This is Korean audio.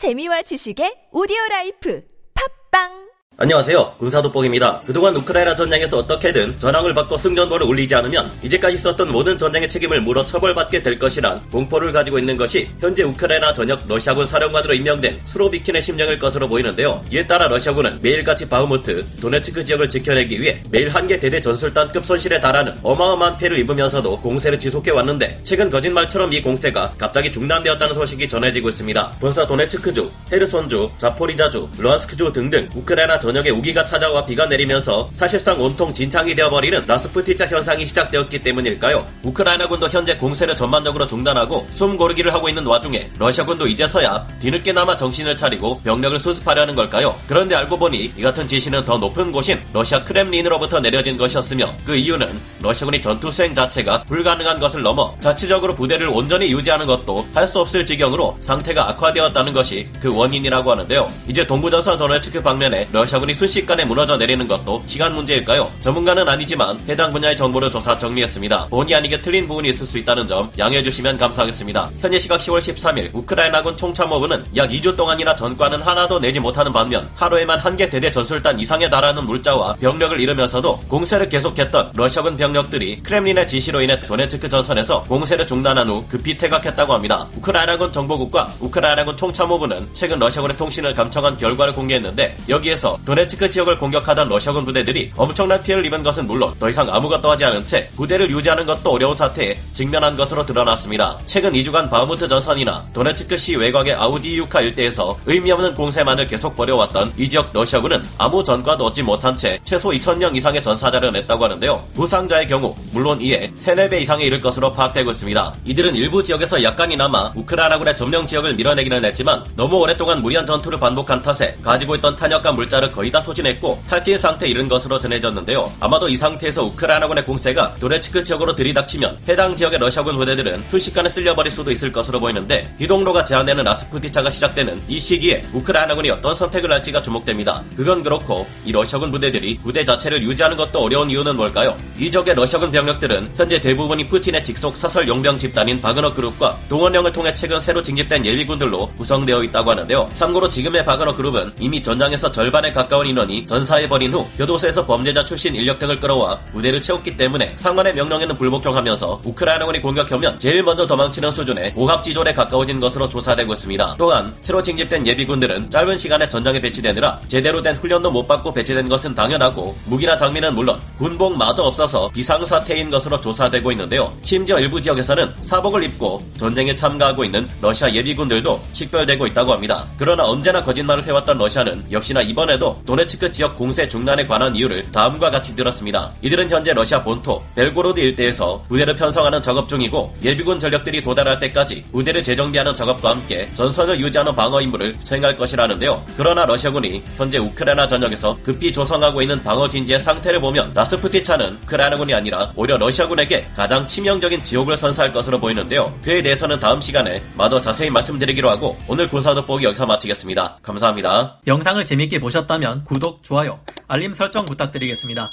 재미와 지식의 오디오 라이프. 팟빵 안녕하세요. 군사돋보기입니다. 그동안 우크라이나 전쟁에서 어떻게든 전황을 바꿔 승전보를 올리지 않으면 이제까지 썼던 모든 전쟁의 책임을 물어 처벌받게 될 것이란 공포를 가지고 있는 것이 현재 우크라이나 전역 러시아군 사령관으로 임명된 수로비킨의 심정일 것으로 보이는데요. 이에 따라 러시아군은 매일같이 바흐무트, 도네츠크 지역을 지켜내기 위해 매일 한 개 대대 전술단급 손실에 달하는 어마어마한 피해를 입으면서도 공세를 지속해 왔는데 최근 거짓말처럼 이 공세가 갑자기 중단되었다는 소식이 전해지고 있습니다. 본사 도네츠크주, 헤르손주, 자포리자주, 루한스크주 등등 우크라이나 전 전역에 우기가 찾아와 비가 내리면서 사실상 온통 진창이 되어버리는 라스푸티차 현상이 시작되었기 때문일까요? 우크라이나군도 현재 공세를 전반적으로 중단하고 숨 고르기를 하고 있는 와중에 러시아군도 이제서야 뒤늦게나마 정신을 차리고 병력을 수습하려는 걸까요? 그런데 알고 보니 이 같은 지시는 더 높은 곳인 러시아 크렘린으로부터 내려진 것이었으며 그 이유는 러시아군이 전투 수행 자체가 불가능한 것을 넘어 자체적으로 부대를 온전히 유지하는 것도 할 수 없을 지경으로 상태가 악화되었다는 것이 그 원인이라고 하는데요. 이제 동부전선 도네츠크 방면에 러시아 자본이 순식간에 무너져 내리는 것도 시간 문제일까요? 전문가는 아니지만 해당 분야의 정보를 조사 정리했습니다. 본의 아니게 틀린 부분이 있을 수 있다는 점 양해해 주시면 감사하겠습니다. 현재 시각 10월 13일 우크라이나군 총참모부는 약 2주 동안이나 전과는 하나도 내지 못하는 반면 하루에만 한 개 대대 전술단 이상에 달하는 물자와 병력을 잃으면서도 공세를 계속했던 러시아군 병력들이 크렘린의 지시로 인해 도네츠크 전선에서 공세를 중단한 후 급히 퇴각했다고 합니다. 우크라이나군 정보국과 우크라이나군 총참모부는 최근 러시아군의 통신을 감청한 결과를 공개했는데 여기에서 도네츠크 지역을 공격하던 러시아군 부대들이 엄청난 피해를 입은 것은 물론 더 이상 아무것도 하지 않은 채 부대를 유지하는 것도 어려운 사태에 직면한 것으로 드러났습니다. 최근 2주간 바흐무트 전선이나 도네츠크 시 외곽의 아우디이우카 일대에서 의미 없는 공세만을 계속 벌여왔던 이 지역 러시아군은 아무 전과도 얻지 못한 채 최소 2천명 이상의 전사자를 냈다고 하는데요. 부상자의 경우 물론 이의 3, 4배 이상에 이를 것으로 파악되고 있습니다. 이들은 일부 지역에서 약간이나마 우크라이나군의 점령 지역을 밀어내기는 했지만 너무 오랫동안 무리한 전투를 반복한 탓에 가지고 있던 탄약과 물자를 거의 다 소진했고 탈진 상태에 이른 것으로 전해졌는데요. 아마도 이 상태에서 우크라이나군의 공세가 도네츠크 지역으로 들이닥치면 해당 지역의 러시아군 부대들은 순식간에 쓸려버릴 수도 있을 것으로 보이는데 기동로가 제한되는 라스푸티차가 시작되는 이 시기에 우크라이나군이 어떤 선택을 할지가 주목됩니다. 그건 그렇고 이 러시아군 부대들이 부대 자체를 유지하는 것도 어려운 이유는 뭘까요? 이 지역의 러시아군 병력들은 현재 대부분이 푸틴의 직속 사설 용병 집단인 바그너 그룹과 동원령을 통해 최근 새로 징집된 예비군들로 구성되어 있다고 하는데요. 참고로 지금의 바그너 그룹은 이미 전장에서 절반에 가까운 인원이 전사해버린 후 교도소에서 범죄자 출신 인력 등을 끌어와 무대를 채웠기 때문에 상관의 명령에는 불복종하면서 우크라이나군이 공격하면 제일 먼저 도망치는 수준의 오합지졸에 가까워진 것으로 조사되고 있습니다. 또한 새로 징집된 예비군들은 짧은 시간에 전장에 배치되느라 제대로 된 훈련도 못 받고 배치된 것은 당연하고 무기나 장비는 물론 군복마저 없어서 비상사태인 것으로 조사되고 있는데요. 심지어 일부 지역에서는 사복을 입고 전쟁에 참가하고 있는 러시아 예비군들도 식별되고 있다고 합니다. 그러나 언제나 거짓말을 해왔던 러시아는 역시나 이번에도 도네츠크 지역 공세 중단에 관한 이유를 다음과 같이 들었습니다. 이들은 현재 러시아 본토 벨고로드 일대에서 부대를 편성하는 작업 중이고 예비군 전력들이 도달할 때까지 부대를 재정비하는 작업과 함께 전선을 유지하는 방어 임무를 수행할 것이라는데요. 그러나 러시아군이 현재 우크라이나 전역에서 급히 조성하고 있는 방어 진지의 상태를 보면 라스푸티차는 우크라이나군이 아니라 오히려 러시아군에게 가장 치명적인 지옥을 선사할 것으로 보이는데요. 그에 대해서는 다음 시간에 마저 자세히 말씀드리기로 하고 오늘 군사 돋보기 여기서 마치겠습니다. 감사합니다. 영상을 재밌게 보셨 다면 구독, 좋아요, 알림 설정 부탁드리겠습니다.